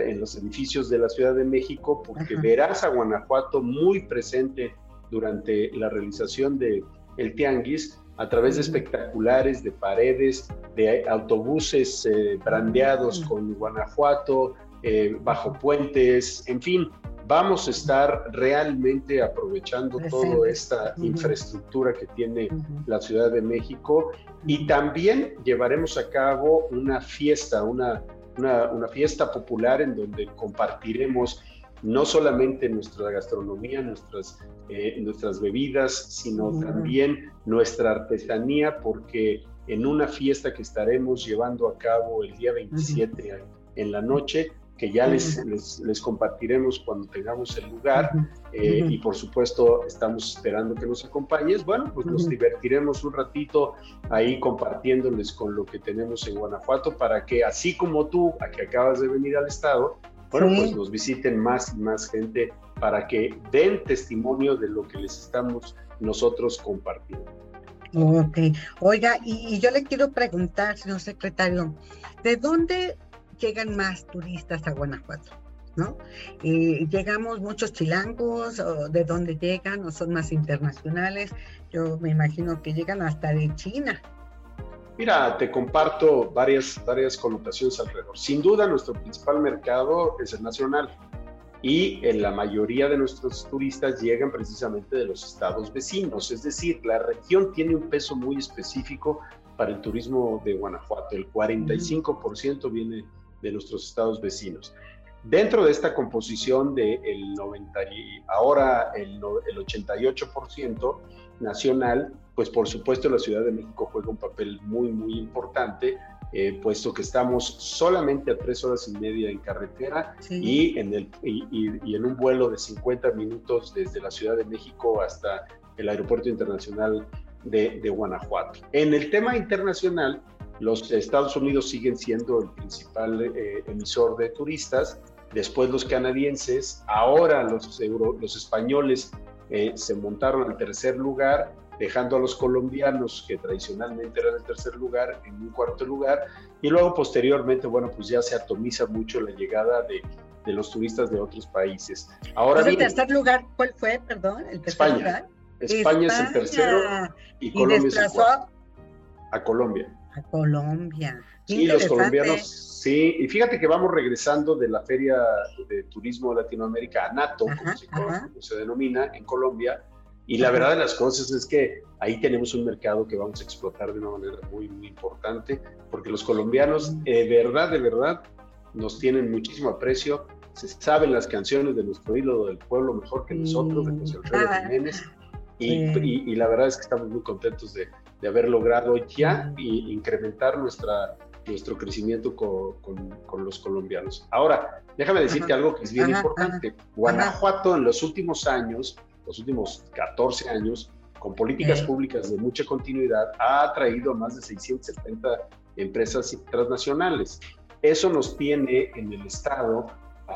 en los edificios de la Ciudad de México, porque verás a Guanajuato muy presente durante la realización de, el tianguis a través de espectaculares, de paredes, de autobuses eh, brandeados con Guanajuato, eh, bajo puentes, en fin, vamos a estar realmente aprovechando toda esta infraestructura que tiene la Ciudad de México. Y también llevaremos a cabo una fiesta, una, una, fiesta popular en donde compartiremos no solamente nuestra gastronomía, nuestras, eh, nuestras bebidas, sino también nuestra artesanía, porque en una fiesta que estaremos llevando a cabo el día 27 en la noche, que ya les, les, compartiremos cuando tengamos el lugar eh, y por supuesto estamos esperando que nos acompañes. Bueno, pues nos divertiremos un ratito ahí compartiéndoles con lo que tenemos en Guanajuato para que así como tú, a que acabas de venir al estado, bueno, pues nos visiten más y más gente para que den testimonio de lo que les estamos nosotros compartiendo. Ok, oiga, y, y yo le quiero preguntar, señor secretario, ¿de dónde llegan más turistas a Guanajuato, ¿no? Eh, llegamos muchos chilangos, o de dónde llegan, o son más internacionales. Yo me imagino que llegan hasta de China. Mira, te comparto varias, varias connotaciones alrededor. Sin duda, nuestro principal mercado es el nacional y en la mayoría de nuestros turistas llegan precisamente de los estados vecinos, es decir, la región tiene un peso muy específico para el turismo de Guanajuato, el 45% viene de nuestros estados vecinos. Dentro de esta composición del el 90 ahora el, el 88% nacional, pues por supuesto la Ciudad de México juega un papel muy, muy importante, eh, puesto que estamos solamente a tres horas y media en carretera y, en el, y, en un vuelo de 50 minutos desde la Ciudad de México hasta el Aeropuerto Internacional de, de Guanajuato. En el tema internacional, los Estados Unidos siguen siendo el principal eh, emisor de turistas, después los canadienses, ahora los, los españoles eh, se montaron al tercer lugar, dejando a los colombianos, que tradicionalmente eran el tercer lugar, en un cuarto lugar, y luego posteriormente, bueno, pues ya se atomiza mucho la llegada de, de los turistas de otros países. Ahora ¿El tercer lugar cuál fue, perdón? El tercer España. Lugar? España. es el tercero y Colombia es el cuarto. A Colombia a Colombia. sí, los colombianos, sí, y fíjate que vamos regresando de la Feria de Turismo de Latinoamérica, ANATO, como, se, denomina, en Colombia, y la verdad de las cosas es que ahí tenemos un mercado que vamos a explotar de una manera muy, muy importante, porque los colombianos, de verdad, de verdad, nos tienen muchísimo aprecio, se saben las canciones de nuestro ídolo del pueblo mejor que nosotros, de José Alfredo Jiménez, y, la verdad es que estamos muy contentos de, de haber logrado ya incrementar nuestra, nuestro crecimiento con, con, los colombianos. Ahora, déjame decirte algo que es bien importante. Guanajuato en los últimos años, los últimos 14 años, con políticas públicas de mucha continuidad, ha atraído a más de 670 empresas transnacionales. Eso nos tiene en el estado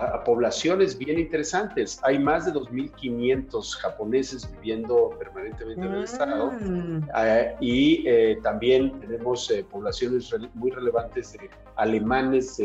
a, poblaciones bien interesantes. Hay más de 2.500 japoneses viviendo permanentemente en el estado mm. eh, y eh, también tenemos eh, poblaciones muy relevantes de alemanes,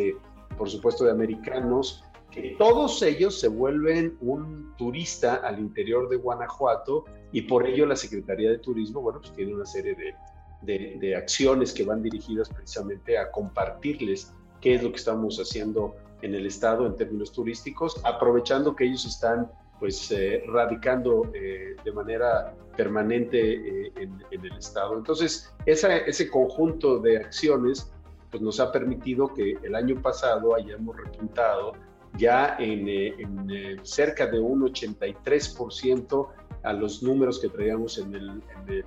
por supuesto de americanos, que todos ellos se vuelven un turista al interior de Guanajuato y por ello la Secretaría de Turismo, bueno, pues tiene una serie de, de, de acciones que van dirigidas precisamente a compartirles qué es lo que estamos haciendo en el estado en términos turísticos, aprovechando que ellos están pues eh, radicando eh, de manera permanente eh, en, el estado. Entonces, ese conjunto de acciones pues nos ha permitido que el año pasado hayamos repuntado ya en, en cerca de un 83% a los números que traíamos en el, en el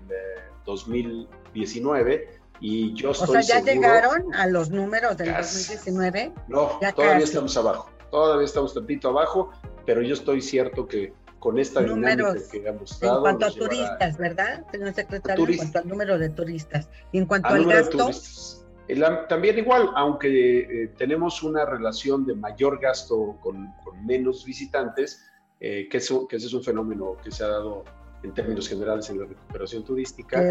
2019 y yo estoy o sea, ¿ya llegaron a los números del 2019? No, todavía estamos abajo. Todavía estamos tantito abajo, pero yo estoy cierto que con esta dinámica que ha mostrado. En cuanto a turistas, ¿verdad, señor secretario? en cuanto al número de turistas. Y en cuanto al gasto. también igual, aunque eh, tenemos una relación de mayor gasto con, menos visitantes, eh, que, eso, que ese es un fenómeno que se ha dado en términos generales en la recuperación turística.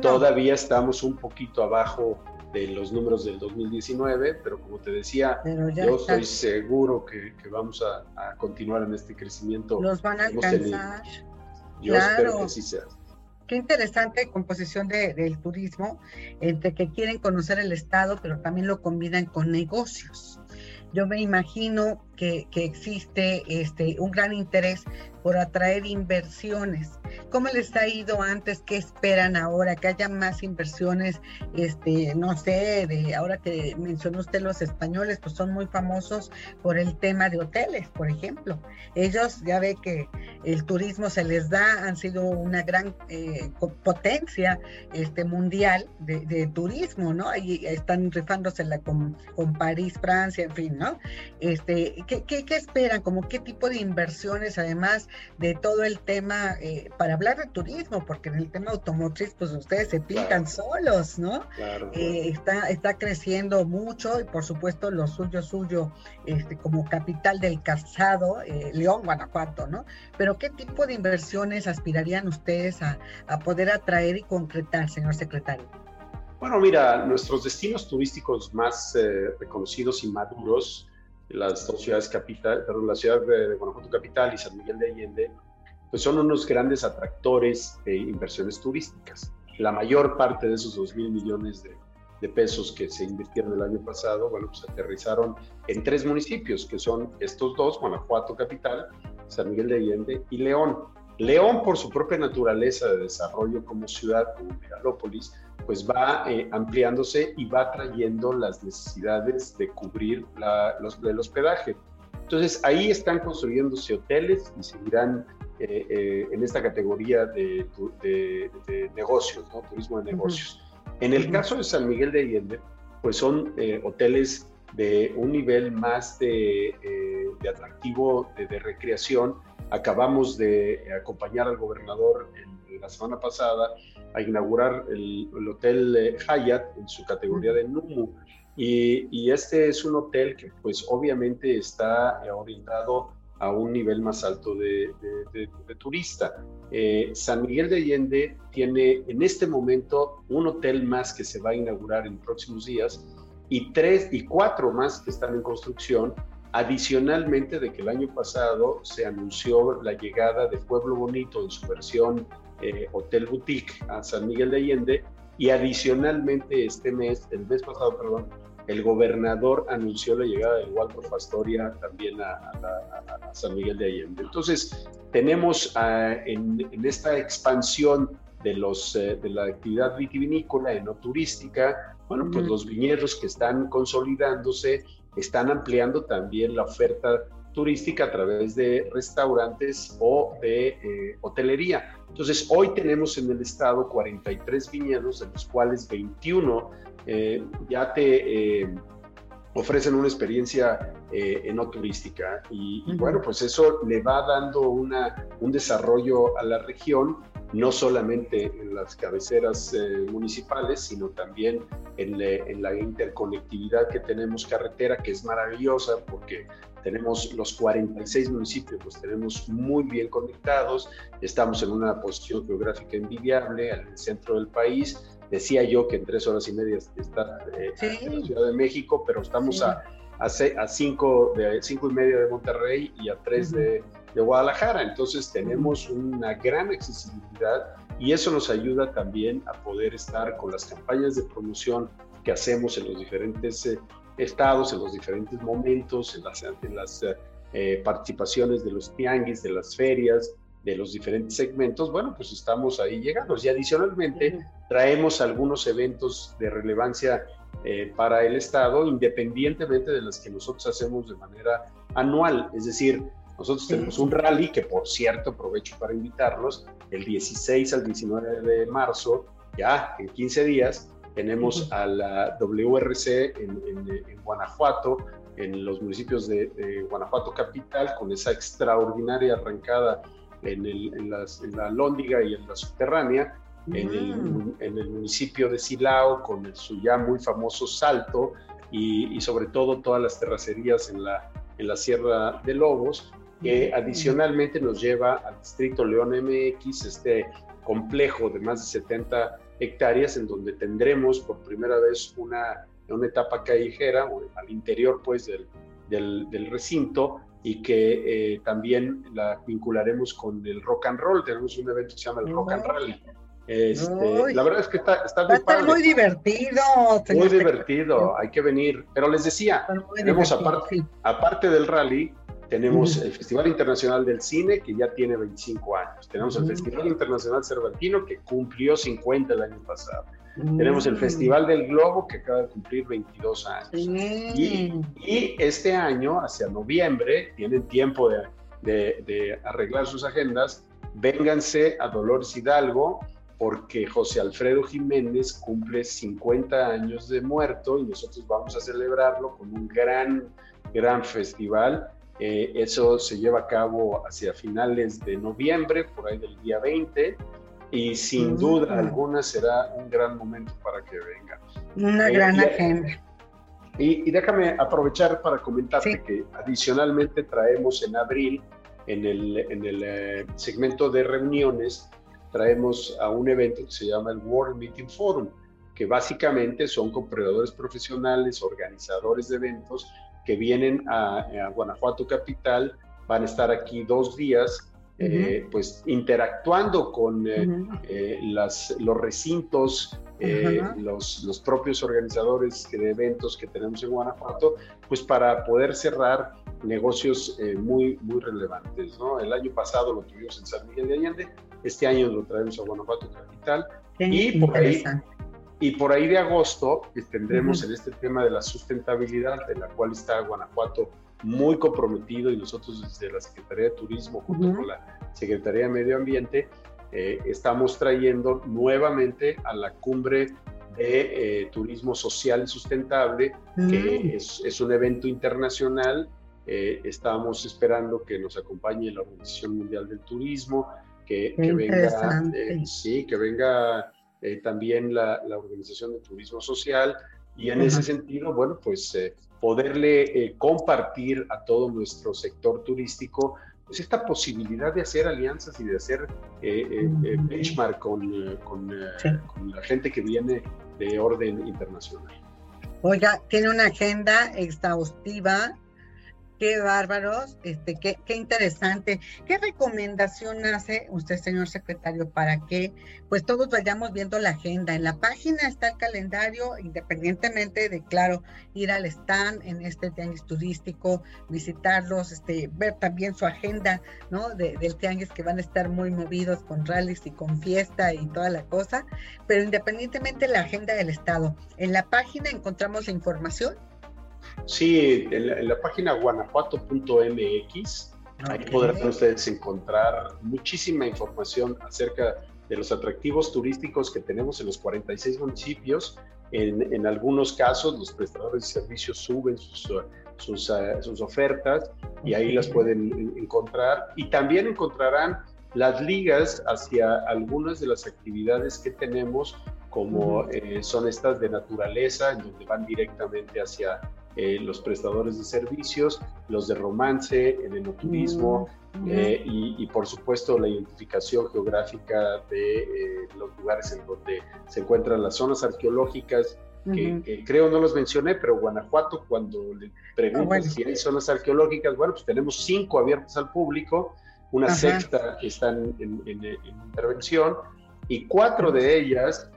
Todavía estamos un poquito abajo de los números del 2019, pero como te decía, yo estoy seguro que, vamos a, continuar en este crecimiento. Los van a alcanzar. Yo espero que sí sea. qué interesante composición del turismo, entre que quieren conocer el Estado, pero también lo combinan con negocios. Yo me imagino que, existe este, un gran interés por atraer inversiones. ¿Cómo les ha ido antes? ¿Qué esperan ahora? Que haya más inversiones, este, no sé, de ahora que mencionó usted los españoles, pues son muy famosos por el tema de hoteles, por ejemplo. Ellos ya ve que el turismo se les da, han sido una gran eh, potencia este, mundial de, turismo, ¿no? Y están rifándosela con, con París, Francia, en fin, ¿no? Este, ¿qué, qué, qué esperan? ¿Como qué tipo de inversiones, además de todo el tema, eh, para hablar de turismo, porque en el tema automotriz, pues ustedes se pintan solos, ¿no? Eh, está, está creciendo mucho y por supuesto lo suyo, suyo, este, como capital del calzado, eh, León, Guanajuato, ¿no? Pero ¿qué tipo de inversiones aspirarían ustedes a, a poder atraer y concretar, señor secretario? Bueno, mira, nuestros destinos turísticos más reconocidos y maduros las dos ciudades capital, perdón, la ciudad de, Guanajuato capital y San Miguel de Allende, pues son unos grandes atractores de inversiones turísticas. La mayor parte de esos 2 mil millones de, de, pesos que se invirtieron el año pasado, bueno, pues aterrizaron en tres municipios, que son estos dos, Guanajuato capital, San Miguel de Allende y León. León, por su propia naturaleza de desarrollo como ciudad, como megalópolis, pues va eh, ampliándose y va trayendo las necesidades de cubrir los, el hospedaje. Entonces ahí están construyéndose hoteles y seguirán eh, eh, en esta categoría de, negocios, ¿no? turismo de negocios. En el caso de San Miguel de Allende, pues son hoteles de un nivel más de, atractivo, de, recreación. Acabamos de acompañar al gobernador la semana pasada a inaugurar el, hotel eh, Hyatt en su categoría de Numu. Y, este es un hotel que pues obviamente está orientado a un nivel más alto de, turista. Eh, San Miguel de Allende tiene en este momento un hotel más que se va a inaugurar en próximos días y tres y cuatro más que están en construcción. Adicionalmente de que el año pasado se anunció la llegada de Pueblo Bonito en su versión eh, Hotel Boutique a San Miguel de Allende y adicionalmente este mes, el mes pasado, perdón, el gobernador anunció la llegada del Waldorf Astoria también a, San Miguel de Allende. Entonces, tenemos ah, en, esta expansión de, los, eh, de la actividad vitivinícola y no turística, bueno, pues los viñedos que están consolidándose están ampliando también la oferta turística a través de restaurantes o de eh, hotelería. Entonces, hoy tenemos en el estado 43 viñedos, de los cuales 21 eh, ya te eh, ofrecen una experiencia no turística. Y, bueno, pues eso le va dando una, un desarrollo a la región no solamente en las cabeceras municipales, sino también en, en, la interconectividad que tenemos carretera, que es maravillosa porque tenemos los 46 municipios, los tenemos muy bien conectados, estamos en una posición geográfica envidiable, en el centro del país. Decía yo que en tres horas y media está eh, en la Ciudad de México, pero estamos a, a, cinco, de, cinco y media de Monterrey y a tres de, de Guadalajara. Entonces tenemos una gran accesibilidad y eso nos ayuda también a poder estar con las campañas de promoción que hacemos en los diferentes eh, estados, en los diferentes momentos, en las, en las eh, participaciones de los tianguis, de las ferias, de los diferentes segmentos, bueno, pues estamos ahí llegando. Y adicionalmente traemos algunos eventos de relevancia eh, para el Estado, independientemente de las que nosotros hacemos de manera anual. Es decir, nosotros tenemos un rally que, por cierto, aprovecho para invitarlos, el 16 al 19 de marzo, ya en 15 días, tenemos a la WRC en, Guanajuato, en los municipios de, Guanajuato Capital, con esa extraordinaria arrancada en, la Lóndiga y en la subterránea, en, el, mm. municipio de Silao, con su ya muy famoso Salto, y, sobre todo todas las terracerías en la, en la Sierra de Lobos, que adicionalmente nos lleva al distrito León MX, este complejo de más de 70 hectáreas en donde tendremos por primera vez una, una etapa callejera al interior pues del, del, recinto y que eh, también la vincularemos con el rock and roll. Tenemos un evento que se llama el Rock and Rally. Este, la verdad es que está, está Va a estar muy divertido. Muy divertido, hay que venir. Pero les decía, tenemos aparte, aparte del rally, tenemos el Festival Internacional del Cine, que ya tiene 25 años. Tenemos el Festival Internacional Cervantino, que cumplió 50 el año pasado. Tenemos el Festival del Globo, que acaba de cumplir 22 años. Y, y, este año, hacia noviembre, tienen tiempo de, de, de arreglar sus agendas. Vénganse a Dolores Hidalgo, porque José Alfredo Jiménez cumple 50 años de muerto y nosotros vamos a celebrarlo con un gran, gran festival. Eh, eso se lleva a cabo hacia finales de noviembre, por ahí del día 20, y sin duda alguna será un gran momento para que vengan. Una eh, gran agenda. Y, déjame aprovechar para comentarte que adicionalmente traemos en abril, en el, en el eh, segmento de reuniones, traemos a un evento que se llama el World Meeting Forum, que básicamente son compradores profesionales, organizadores de eventos que vienen a, Guanajuato Capital, van a estar aquí dos días, eh, pues interactuando con eh, eh, las, los recintos, los, los, propios organizadores de eventos que tenemos en Guanajuato, pues para poder cerrar negocios muy, muy relevantes. ¿no? El año pasado lo tuvimos en San Miguel de Allende, este año lo traemos a Guanajuato Capital. y por, ahí, y por ahí de agosto pues, tendremos en este tema de la sustentabilidad, de la cual está Guanajuato muy comprometido y nosotros desde la Secretaría de Turismo junto con la Secretaría de Medio Ambiente eh, estamos trayendo nuevamente a la cumbre de eh, turismo social y sustentable, que es, es, un evento internacional. Eh, estamos esperando que nos acompañe la Organización Mundial del Turismo, que, venga, eh, sí, que venga eh, también la, la, Organización de Turismo Social y en ese sentido, bueno, pues eh, poderle compartir a todo nuestro sector turístico pues esta posibilidad de hacer alianzas y de hacer benchmark con, con, con la gente que viene de orden internacional. Oiga, tiene una agenda exhaustiva Qué bárbaros, este, qué, qué interesante. ¿Qué recomendación hace usted, señor secretario, para que pues todos vayamos viendo la agenda? En la página está el calendario, independientemente de, claro, ir al stand en este tianguis turístico, visitarlos, este, ver también su agenda, ¿no? del tianguis que van a estar muy movidos con rallies y con fiesta y toda la cosa, pero independientemente de la agenda del Estado, en la página encontramos la información Sí, en la, página guanajuato.mx, ahí podrán ustedes encontrar muchísima información acerca de los atractivos turísticos que tenemos en los 46 municipios. En, en algunos casos, los prestadores de servicios suben sus, sus, eh, sus ofertas y ahí las pueden encontrar. Y también encontrarán las ligas hacia algunas de las actividades que tenemos, como eh, son estas de naturaleza, en donde van directamente hacia eh, los prestadores de servicios, los de romance, el enoturismo eh, y, por supuesto la identificación geográfica de eh, los lugares en donde se encuentran las zonas arqueológicas, que, creo no los mencioné, pero Guanajuato, cuando le preguntan ah, si hay zonas arqueológicas, bueno, pues tenemos cinco abiertas al público, una sexta que están en, intervención y cuatro de ellas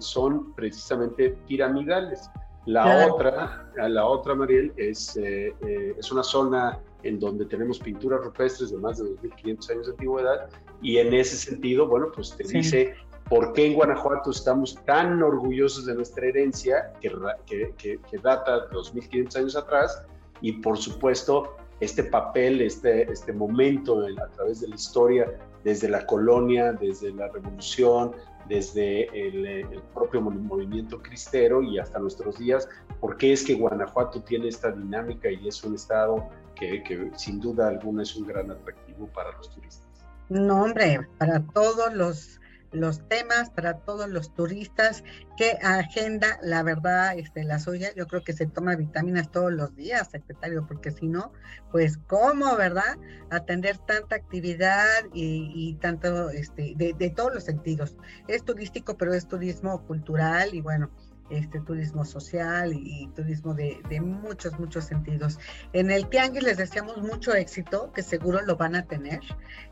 son precisamente piramidales. La otra, la otra, Mariel, es, eh, eh, es una zona en donde tenemos pinturas rupestres de más de 2.500 años de antigüedad y en ese sentido, bueno, pues te dice por qué en Guanajuato estamos tan orgullosos de nuestra herencia que, que, que, data de 2.500 años atrás y por supuesto este papel, este, este momento a través de la historia, desde la colonia, desde la revolución, desde eh, el, propio movimiento cristero y hasta nuestros días, porque es que Guanajuato tiene esta dinámica y es un estado que, que sin duda alguna es un gran atractivo para los turistas. No, hombre, para todos los los temas para todos los turistas, qué agenda, la verdad, este, la suya, yo creo que se toma vitaminas todos los días, secretario, porque si no, pues cómo, ¿verdad? Atender tanta actividad y, tanto, este, de, todos los sentidos. Es turístico, pero es turismo cultural y bueno, este turismo social y, turismo de, muchos, muchos sentidos. En el Tianguis les deseamos mucho éxito, que seguro lo van a tener.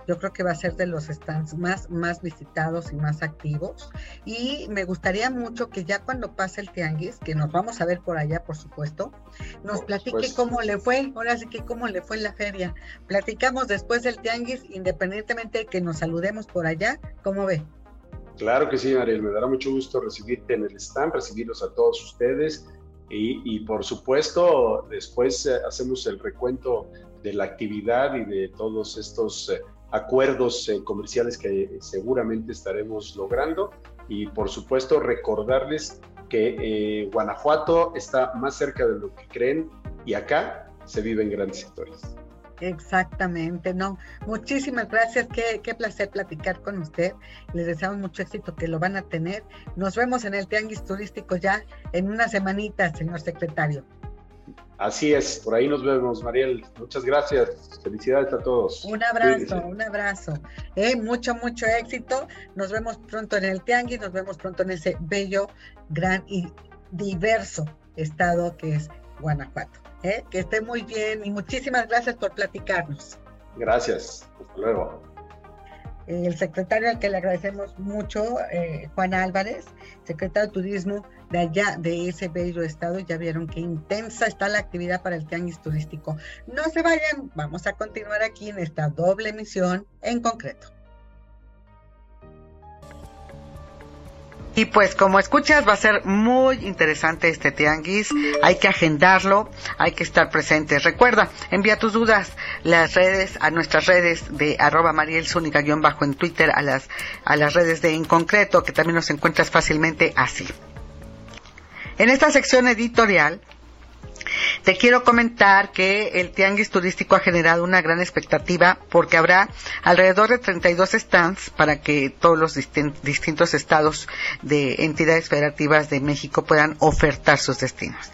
Yo creo que va a ser de los stands más, más visitados y más activos. Y me gustaría mucho que ya cuando pase el Tianguis, que nos vamos a ver por allá, por supuesto, nos platique cómo le fue, ahora sí que cómo le fue en la feria. Platicamos después del Tianguis, independientemente de que nos saludemos por allá, ¿cómo ve? Claro que sí, Ariel, me dará mucho gusto recibirte en el stand, recibirlos a todos ustedes y, por supuesto después eh, hacemos el recuento de la actividad y de todos estos eh, acuerdos eh, comerciales que seguramente estaremos logrando y por supuesto recordarles que Guanajuato está más cerca de lo que creen y acá se viven grandes historias. Exactamente, no. Muchísimas gracias, qué, qué, placer platicar con usted. Les deseamos mucho éxito que lo van a tener. Nos vemos en el Tianguis Turístico ya en una semanita, señor secretario. Así es, por ahí nos vemos, Mariel. Muchas gracias. Felicidades a todos. Un abrazo, un abrazo. Eh, mucho, mucho éxito. Nos vemos pronto en el Tianguis, nos vemos pronto en ese bello, gran y diverso estado que es Guanajuato. ¿eh? Que esté muy bien y muchísimas gracias por platicarnos. Gracias, hasta luego. El secretario al que le agradecemos mucho, eh, Juan Álvarez, secretario de Turismo de allá, de ese bello estado, ya vieron qué intensa está la actividad para el tianguis turístico. No se vayan, vamos a continuar aquí en esta doble emisión en concreto. Y pues como escuchas va a ser muy interesante este tianguis, hay que agendarlo, hay que estar presentes. Recuerda, envía tus dudas las redes, a nuestras redes de arroba Mariel bajo en Twitter, a las, a las redes de En Concreto, que también nos encuentras fácilmente así. En esta sección editorial te quiero comentar que el Tianguis Turístico ha generado una gran expectativa porque habrá alrededor de 32 stands para que todos los distintos estados de entidades federativas de México puedan ofertar sus destinos.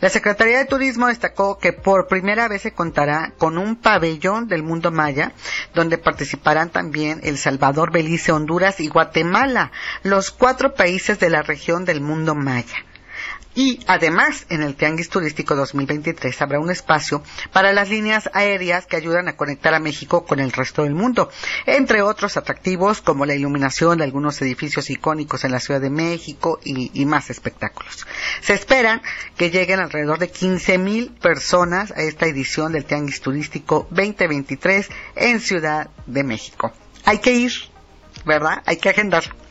La Secretaría de Turismo destacó que por primera vez se contará con un pabellón del mundo maya, donde participarán también El Salvador, Belice, Honduras y Guatemala, los cuatro países de la región del mundo maya. Y además, en el Tianguis Turístico 2023 habrá un espacio para las líneas aéreas que ayudan a conectar a México con el resto del mundo, entre otros atractivos como la iluminación de algunos edificios icónicos en la Ciudad de México y, más espectáculos. Se espera que lleguen alrededor de 15 mil personas a esta edición del Tianguis Turístico 2023 en Ciudad de México. Hay que ir, ¿verdad? Hay que agendar.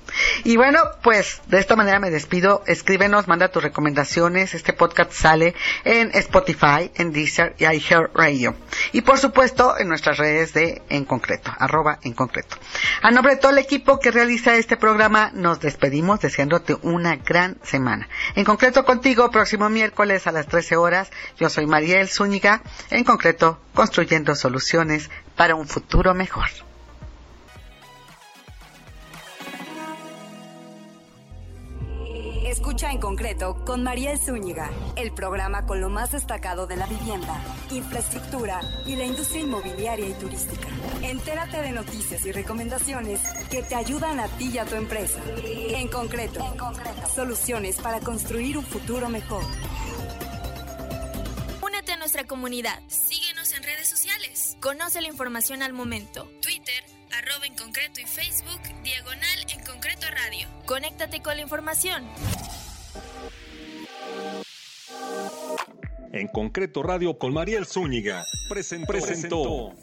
Y bueno, pues de esta manera me despido. Escríbenos, manda tus recomendaciones. Este podcast sale en Spotify, en Deezer y iHeartRadio. Y por supuesto en nuestras redes de En Concreto, arroba En Concreto. A nombre de todo el equipo que realiza este programa, nos despedimos deseándote una gran semana. En concreto contigo, próximo miércoles a las 13 horas, yo soy Mariel Zúñiga, en concreto, construyendo soluciones para un futuro mejor. Escucha en concreto con Mariel Zúñiga, el programa con lo más destacado de la vivienda, infraestructura y la industria inmobiliaria y turística. Entérate de noticias y recomendaciones que te ayudan a ti y a tu empresa. En concreto, en concreto. soluciones para construir un futuro mejor. Únete a nuestra comunidad. Síguenos en redes sociales. Conoce la información al momento. Twitter, arroba en concreto y Facebook, diagonal en concreto radio. Conéctate con la información. En concreto radio con Mariel Zúñiga presentó. presentó.